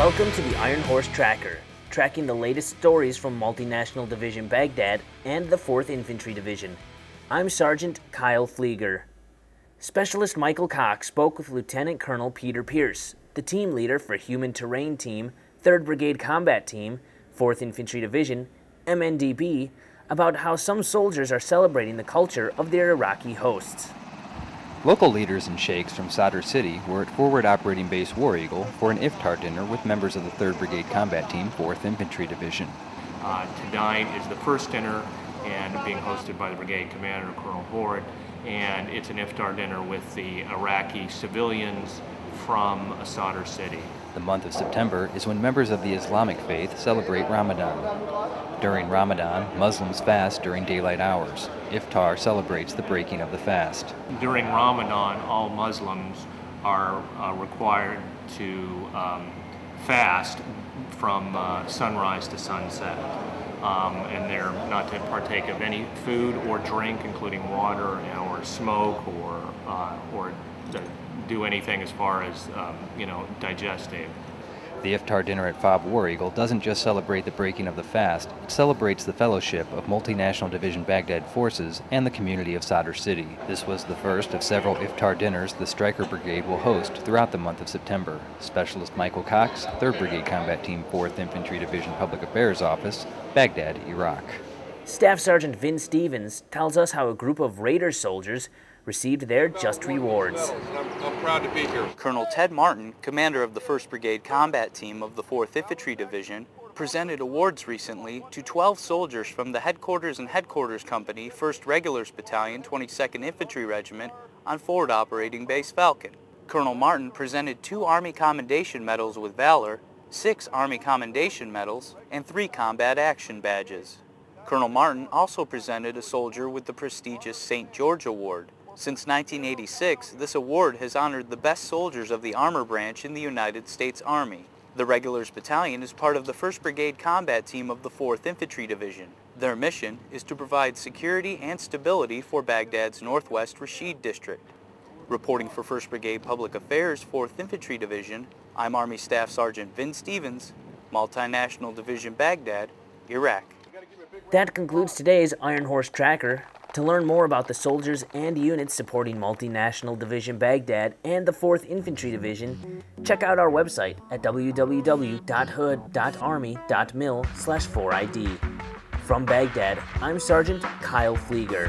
Welcome to the Iron Horse Tracker, tracking the latest stories from Multinational Division Baghdad and the 4th Infantry Division. I'm Sergeant Kyle Pflieger. Specialist Michael Cox spoke with Lieutenant Colonel Peter Pierce, the team leader for Human Terrain Team, 3rd Brigade Combat Team, 4th Infantry Division, MNDB, about how some soldiers are celebrating the culture of their Iraqi hosts. Local leaders and sheikhs from Sadr City were at Forward Operating Base War Eagle for an iftar dinner with members of the 3rd Brigade Combat Team, 4th Infantry Division. Uh, tonight is the first dinner and being hosted by the brigade commander, Colonel Hort, and it's an iftar dinner with the Iraqi civilians from Sadr City. The month of September is when members of the Islamic faith celebrate Ramadan. During Ramadan, Muslims fast during daylight hours. Iftar celebrates the breaking of the fast. During Ramadan, all Muslims are uh, required to um, fast from uh, sunrise to sunset. Um, and they're not to partake of any food or drink, including water or smoke or, uh, or do anything as far as, um, you know, digestive. The iftar dinner at FOB War Eagle doesn't just celebrate the breaking of the fast, it celebrates the fellowship of Multinational Division Baghdad forces and the community of Sadr City. This was the first of several iftar dinners the Stryker Brigade will host throughout the month of September. Specialist Michael Cox, 3rd Brigade Combat Team 4th Infantry Division Public Affairs Office, Baghdad, Iraq. Staff Sergeant Vin Stevens tells us how a group of Raiders soldiers received their just rewards. I'm, proud to be here. Colonel Ted Martin, commander of the 1st Brigade Combat Team of the 4th Infantry Division, presented awards recently to 12 soldiers from the Headquarters and Headquarters Company, 1st Regulars Battalion, 22nd Infantry Regiment on Forward Operating Base Falcon. Colonel Martin presented two Army Commendation Medals with Valor, six Army Commendation Medals, and three Combat Action Badges. Colonel Martin also presented a soldier with the prestigious St. George Award. Since 1986, this award has honored the best soldiers of the armor branch in the United States Army. The Regulars Battalion is part of the 1st Brigade Combat Team of the 4th Infantry Division. Their mission is to provide security and stability for Baghdad's Northwest Rashid District. Reporting for 1st Brigade Public Affairs, 4th Infantry Division, I'm Army Staff Sergeant Vin Stevens, Multinational Division Baghdad, Iraq. That concludes today's Iron Horse Tracker. To learn more about the soldiers and units supporting Multinational Division Baghdad and the 4th Infantry Division, check out our website at www.hood.army.mil 4ID. From Baghdad, I'm Sergeant Kyle Pflieger.